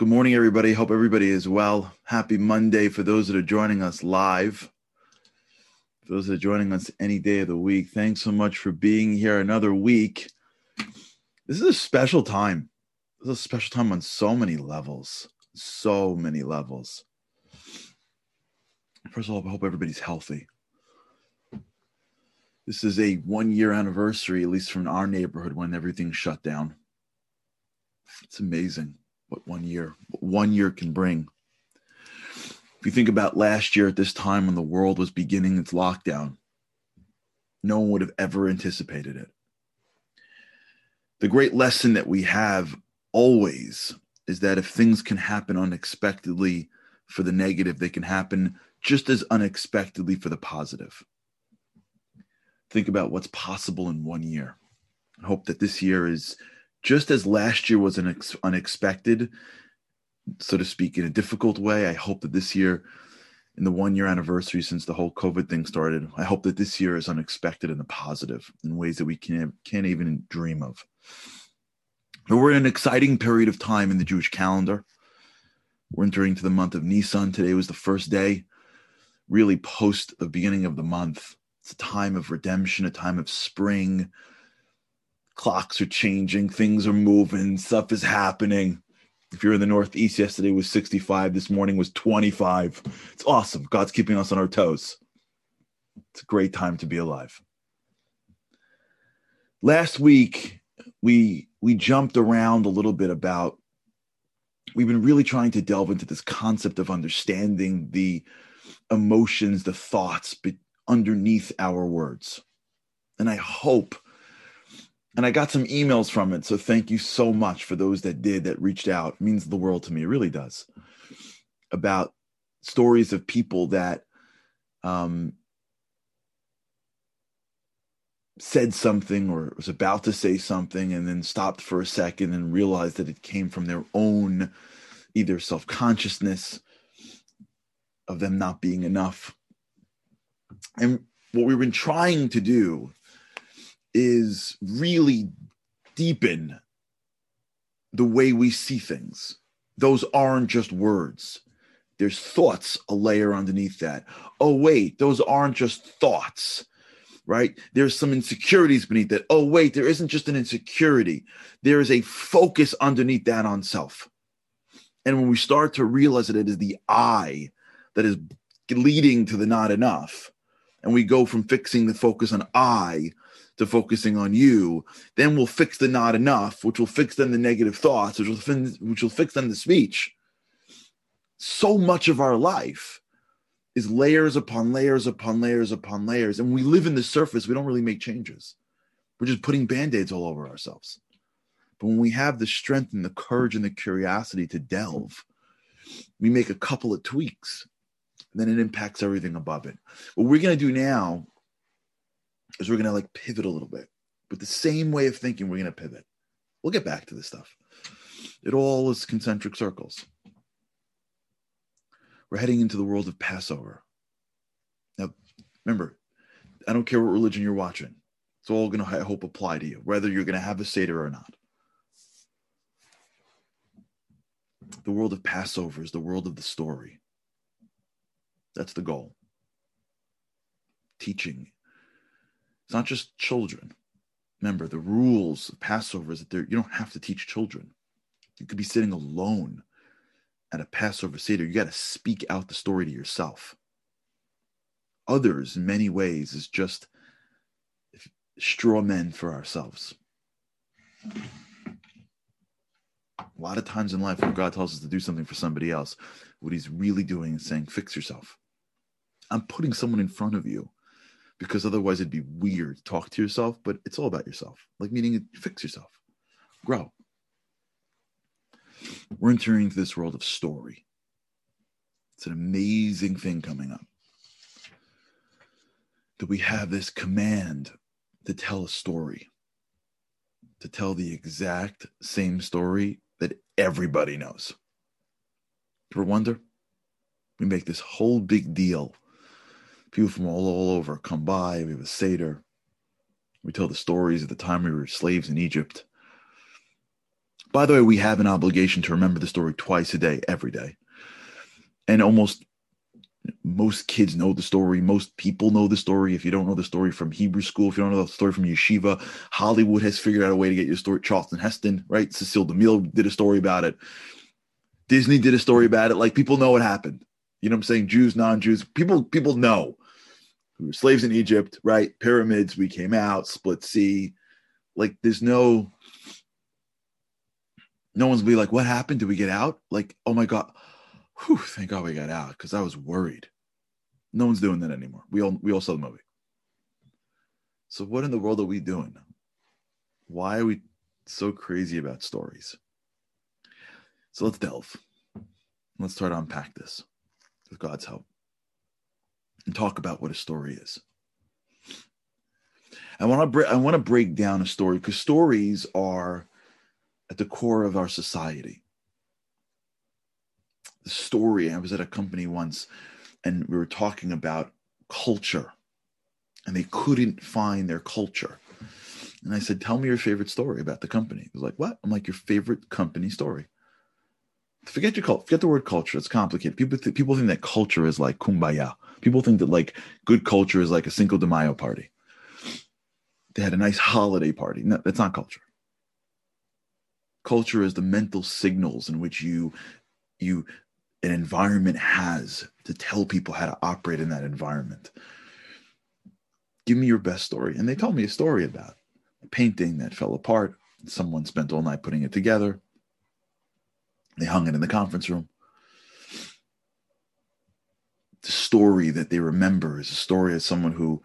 Good morning, everybody. Hope everybody is well. Happy Monday for those that are joining us live. For those that are joining us any day of the week, thanks so much for being here another week. This is a special time. This is a special time on so many levels. So many levels. First of all, I hope everybody's healthy. This is a one year anniversary, at least from our neighborhood, when everything shut down. It's amazing what one year what one year can bring. If you think about last year at this time when the world was beginning its lockdown, no one would have ever anticipated it. The great lesson that we have always is that if things can happen unexpectedly for the negative, they can happen just as unexpectedly for the positive. Think about what's possible in one year. I hope that this year is just as last year was an ex- unexpected, so to speak, in a difficult way, I hope that this year, in the one year anniversary since the whole COVID thing started, I hope that this year is unexpected in and positive in ways that we can't, can't even dream of. But we're in an exciting period of time in the Jewish calendar. We're entering to the month of Nisan. Today was the first day, really post the beginning of the month. It's a time of redemption, a time of spring, clocks are changing, things are moving, stuff is happening. If you're in the Northeast, yesterday was 65, this morning was 25. It's awesome. God's keeping us on our toes. It's a great time to be alive. Last week, we we jumped around a little bit about we've been really trying to delve into this concept of understanding the emotions, the thoughts underneath our words. And I hope and I got some emails from it. So thank you so much for those that did that reached out. It means the world to me. It really does. About stories of people that um, said something or was about to say something and then stopped for a second and realized that it came from their own either self consciousness of them not being enough. And what we've been trying to do is really deepen the way we see things. Those aren't just words. There's thoughts a layer underneath that. Oh, wait, those aren't just thoughts, right? There's some insecurities beneath that. Oh, wait, there isn't just an insecurity. There is a focus underneath that on self. And when we start to realize that it is the I that is leading to the not enough, and we go from fixing the focus on I to focusing on you, then we'll fix the not enough, which will fix then the negative thoughts, which will, fin- which will fix then the speech. So much of our life is layers upon layers upon layers upon layers. And we live in the surface, we don't really make changes. We're just putting band aids all over ourselves. But when we have the strength and the courage and the curiosity to delve, we make a couple of tweaks, and then it impacts everything above it. What we're going to do now is we're going to like pivot a little bit. With the same way of thinking we're going to pivot. We'll get back to this stuff. It all is concentric circles. We're heading into the world of passover. Now remember i don't care what religion you're watching. It's all going to i hope apply to you whether you're going to have a seder or not. The world of passover is the world of the story. That's the goal. Teaching it's not just children. Remember, the rules of Passover is that you don't have to teach children. You could be sitting alone at a Passover Seder. You got to speak out the story to yourself. Others, in many ways, is just straw men for ourselves. A lot of times in life, when God tells us to do something for somebody else, what he's really doing is saying, fix yourself. I'm putting someone in front of you because otherwise it'd be weird to talk to yourself, but it's all about yourself. Like meaning fix yourself, grow. We're entering into this world of story. It's an amazing thing coming up. That we have this command to tell a story, to tell the exact same story that everybody knows. Ever wonder? We make this whole big deal people from all, all over come by. We have a Seder. We tell the stories of the time we were slaves in Egypt. By the way, we have an obligation to remember the story twice a day, every day. And almost most kids know the story. Most people know the story. If you don't know the story from Hebrew school, if you don't know the story from yeshiva, Hollywood has figured out a way to get your story. Charlton Heston, right? Cecil DeMille did a story about it. Disney did a story about it. Like people know what happened. You know what I'm saying? Jews, non-Jews, people people know. We were slaves in Egypt, right? Pyramids, we came out, split sea. Like there's no no one's be like, what happened? Did we get out? Like, oh my God. Whew, thank God we got out because I was worried. No one's doing that anymore. We all we all saw the movie. So what in the world are we doing? Why are we so crazy about stories? So let's delve. Let's try to unpack this with God's help and talk about what a story is. I want to break I want to break down a story because stories are at the core of our society. The story, I was at a company once and we were talking about culture and they couldn't find their culture. And I said, Tell me your favorite story about the company. He was like, What? I'm like, Your favorite company story. Forget your culture. Forget the word culture. It's complicated. People th- people think that culture is like kumbaya. People think that like good culture is like a Cinco de Mayo party. They had a nice holiday party. No, that's not culture. Culture is the mental signals in which you you an environment has to tell people how to operate in that environment. Give me your best story. And they told me a story about a painting that fell apart. Someone spent all night putting it together they hung it in the conference room. The story that they remember is a story of someone who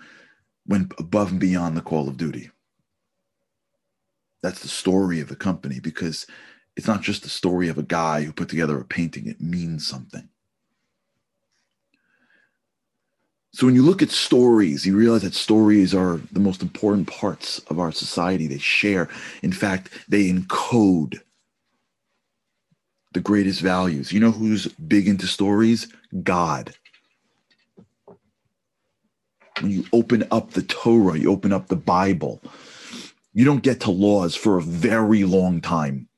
went above and beyond the call of duty. That's the story of the company because it's not just the story of a guy who put together a painting, it means something. So when you look at stories, you realize that stories are the most important parts of our society. They share. In fact, they encode the greatest values. You know who's big into stories? God. When you open up the Torah, you open up the Bible, you don't get to laws for a very long time.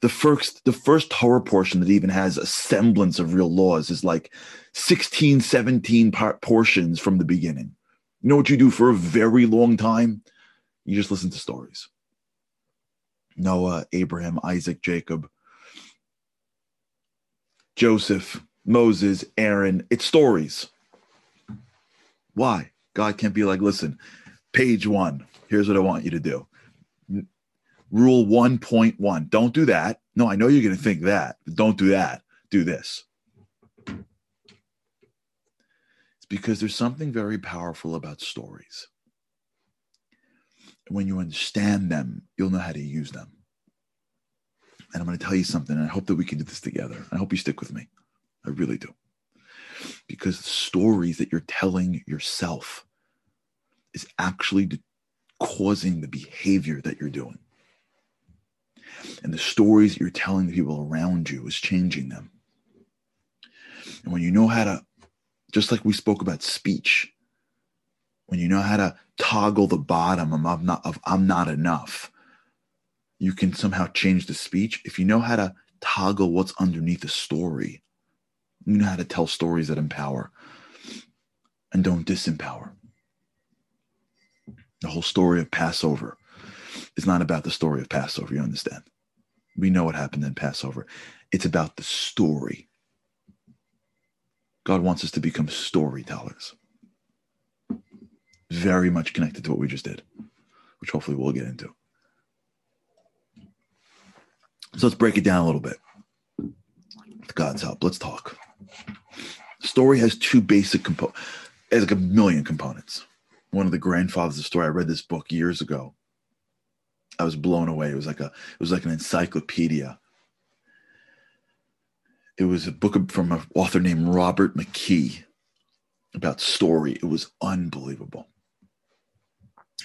The first, the first Torah portion that even has a semblance of real laws is like 16, 17 portions from the beginning. You know what you do for a very long time? You just listen to stories. Noah, Abraham, Isaac, Jacob, Joseph, Moses, Aaron. It's stories. Why? God can't be like, listen, page one, here's what I want you to do. Rule 1.1. Don't do that. No, I know you're going to think that. Don't do that. Do this. It's because there's something very powerful about stories. When you understand them, you'll know how to use them. And I'm going to tell you something, and I hope that we can do this together. I hope you stick with me. I really do. Because the stories that you're telling yourself is actually causing the behavior that you're doing. And the stories that you're telling the people around you is changing them. And when you know how to, just like we spoke about speech, when you know how to toggle the bottom of not, of I'm not enough, you can somehow change the speech if you know how to toggle what's underneath the story. You know how to tell stories that empower and don't disempower. The whole story of Passover is not about the story of Passover, you understand? We know what happened in Passover. It's about the story. God wants us to become storytellers. Very much connected to what we just did, which hopefully we'll get into. So let's break it down a little bit. With God's help, let's talk. story has two basic components. Has like a million components. One of the grandfathers of story. I read this book years ago. I was blown away. It was like a it was like an encyclopedia. It was a book from an author named Robert McKee about story. It was unbelievable.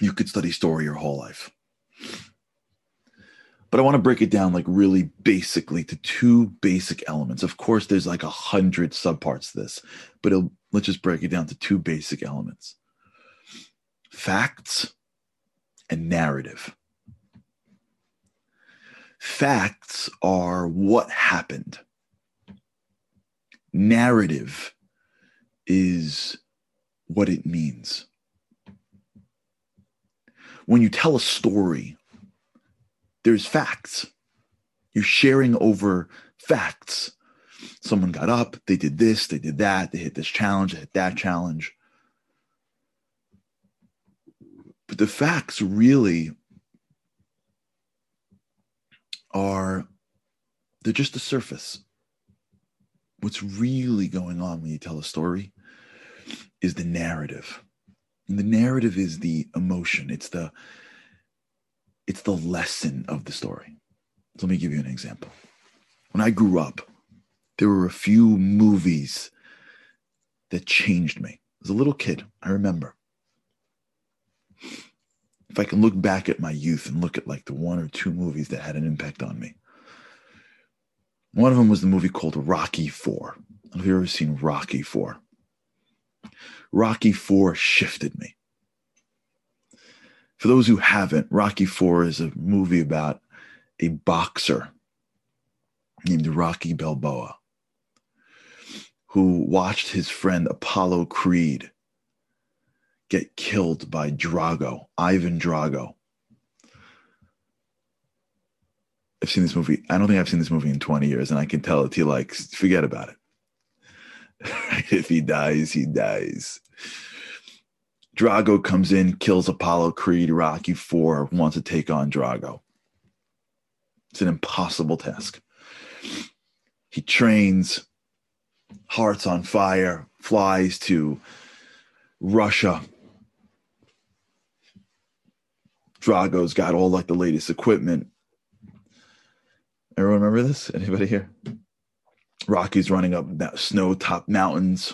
You could study story your whole life. But I want to break it down like really basically to two basic elements. Of course, there's like a hundred subparts to this, but let's just break it down to two basic elements facts and narrative. Facts are what happened. Narrative is what it means. When you tell a story, there's facts. You're sharing over facts. Someone got up, they did this, they did that, they hit this challenge, they hit that challenge. But the facts really are, they're just the surface. What's really going on when you tell a story is the narrative. And the narrative is the emotion. It's the it's the lesson of the story. So let me give you an example. When I grew up, there were a few movies that changed me. As a little kid, I remember. If I can look back at my youth and look at like the one or two movies that had an impact on me. One of them was the movie called Rocky Four. Have you ever seen Rocky Four? Rocky Four shifted me. For those who haven't, Rocky Four is a movie about a boxer named Rocky Balboa who watched his friend Apollo Creed get killed by Drago, Ivan Drago. I've seen this movie. I don't think I've seen this movie in 20 years, and I can tell it he likes, forget about it. if he dies, he dies. Drago comes in, kills Apollo Creed. Rocky Four wants to take on Drago. It's an impossible task. He trains, hearts on fire, flies to Russia. Drago's got all like the latest equipment. Everyone remember this? Anybody here? Rocky's running up snow top mountains,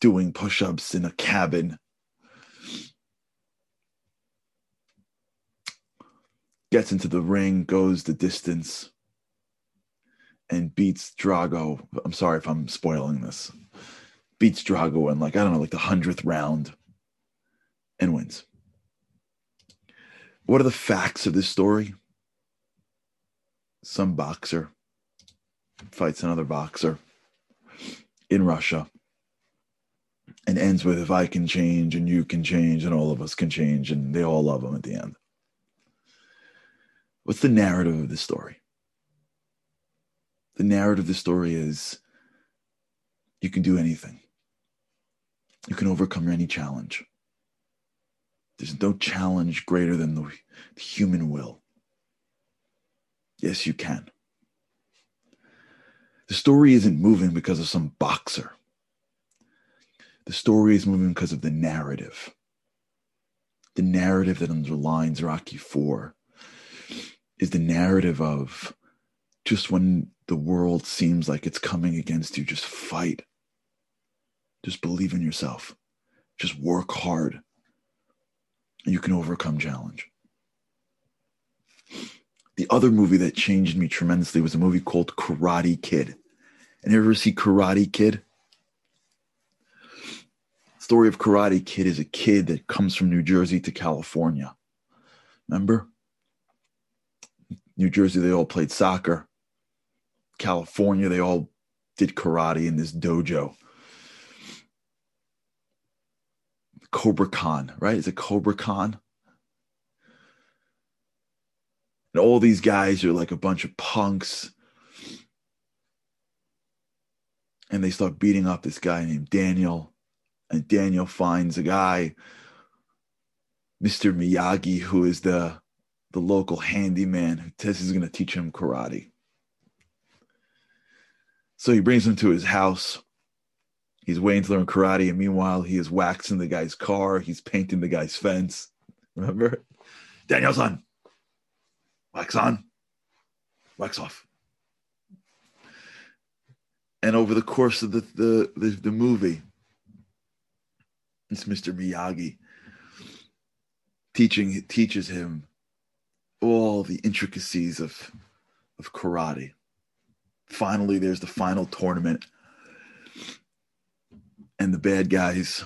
doing push ups in a cabin. Gets into the ring, goes the distance, and beats Drago. I'm sorry if I'm spoiling this. Beats Drago in like, I don't know, like the hundredth round and wins. What are the facts of this story? Some boxer fights another boxer in Russia and ends with if I can change and you can change and all of us can change and they all love him at the end. What's the narrative of this story? The narrative of the story is you can do anything. You can overcome any challenge. There's no challenge greater than the, the human will. Yes, you can. The story isn't moving because of some boxer. The story is moving because of the narrative. The narrative that underlines Rocky 4 is the narrative of just when the world seems like it's coming against you, just fight. Just believe in yourself. Just work hard. You can overcome challenge. The other movie that changed me tremendously was a movie called Karate Kid. And ever see Karate Kid? Story of Karate Kid is a kid that comes from New Jersey to California. Remember? New Jersey, they all played soccer. California, they all did karate in this dojo. Cobra Khan, right? Is it Cobra Khan? And all these guys are like a bunch of punks. And they start beating up this guy named Daniel. And Daniel finds a guy, Mr. Miyagi, who is the the local handyman who says he's going to teach him karate. So he brings him to his house. He's waiting to learn karate, and meanwhile, he is waxing the guy's car. He's painting the guy's fence. Remember? Daniel-san. wax on, wax off. And over the course of the, the, the, the movie, it's Mr. Miyagi teaching teaches him all the intricacies of of karate. Finally, there's the final tournament, and the bad guys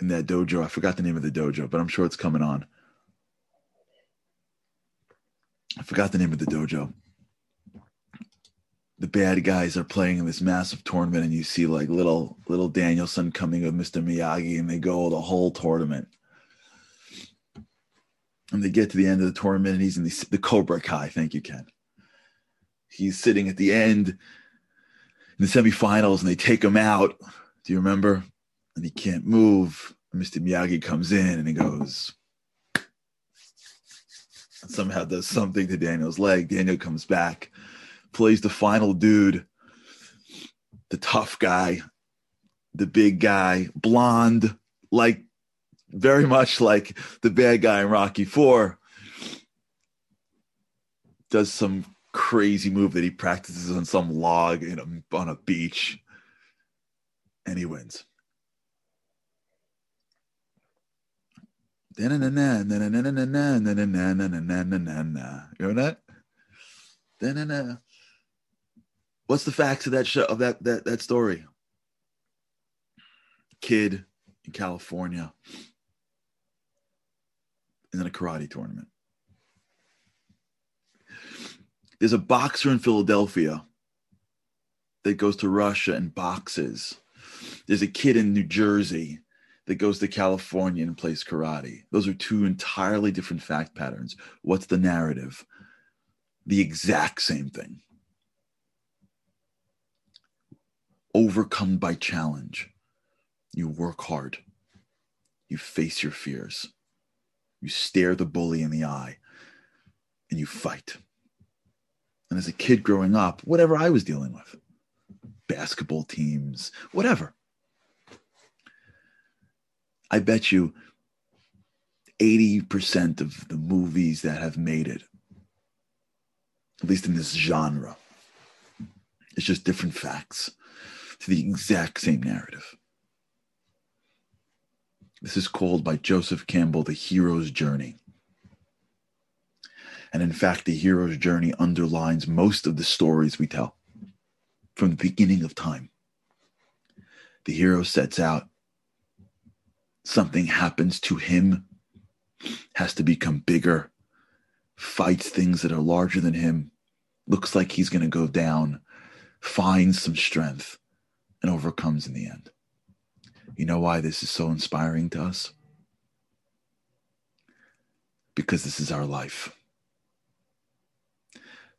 in that dojo. I forgot the name of the dojo, but I'm sure it's coming on. I forgot the name of the dojo. The bad guys are playing in this massive tournament, and you see like little little Daniel-san coming with Mr. Miyagi, and they go the whole tournament. And they get to the end of the tournament, and he's in the, the Cobra Kai. Thank you, Ken. He's sitting at the end in the semifinals, and they take him out. Do you remember? And he can't move. Mr. Miyagi comes in, and he goes, somehow does something to Daniel's leg. Daniel comes back, plays the final dude, the tough guy, the big guy, blonde, like very much like the bad guy in Rocky Four. Does some crazy move that he practices on some log in a, on a beach, and he wins. You know that? What's the facts of that show of that that that story? Kid in California in a karate tournament. There's a boxer in Philadelphia that goes to Russia and boxes. There's a kid in New Jersey that goes to California and plays karate. Those are two entirely different fact patterns. What's the narrative? The exact same thing. Overcome by challenge. You work hard. You face your fears. You stare the bully in the eye and you fight. And as a kid growing up, whatever I was dealing with, basketball teams, whatever, I bet you 80% of the movies that have made it, at least in this genre, it's just different facts to the exact same narrative. This is called by Joseph Campbell the hero's journey. And in fact, the hero's journey underlines most of the stories we tell from the beginning of time. The hero sets out something happens to him, has to become bigger, fights things that are larger than him, looks like he's going to go down, finds some strength, and overcomes in the end. You know why this is so inspiring to us? Because this is our life.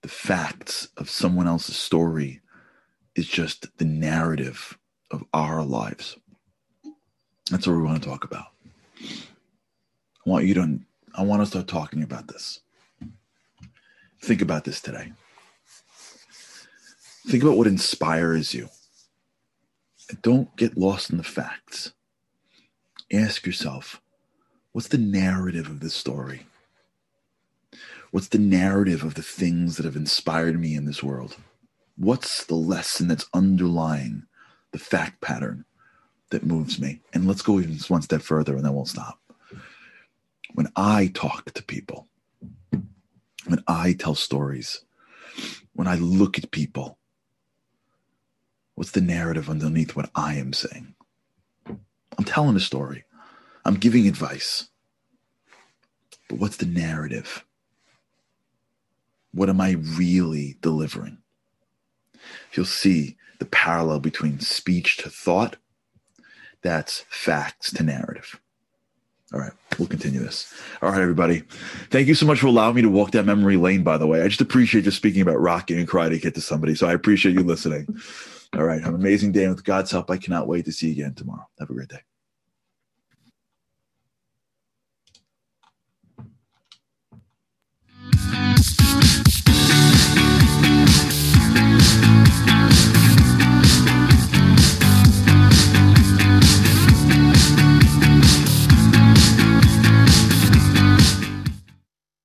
The facts of someone else's story is just the narrative of our lives. That's what we want to talk about. I want you to, I want to start talking about this. Think about this today. Think about what inspires you. Don't get lost in the facts. Ask yourself, what's the narrative of this story? What's the narrative of the things that have inspired me in this world? What's the lesson that's underlying the fact pattern that moves me. And let's go even one step further and then we'll stop. When I talk to people, when I tell stories, when I look at people, what's the narrative underneath what I am saying? I'm telling a story, I'm giving advice. But what's the narrative? What am I really delivering? You'll see the parallel between speech to thought that's facts to narrative. All right, we'll continue this. All right, everybody. Thank you so much for allowing me to walk that memory lane, by the way. I just appreciate just speaking about Rocky and karate kid to somebody. So I appreciate you listening. All right. Have an amazing day. And with God's help, I cannot wait to see you again tomorrow. Have a great day.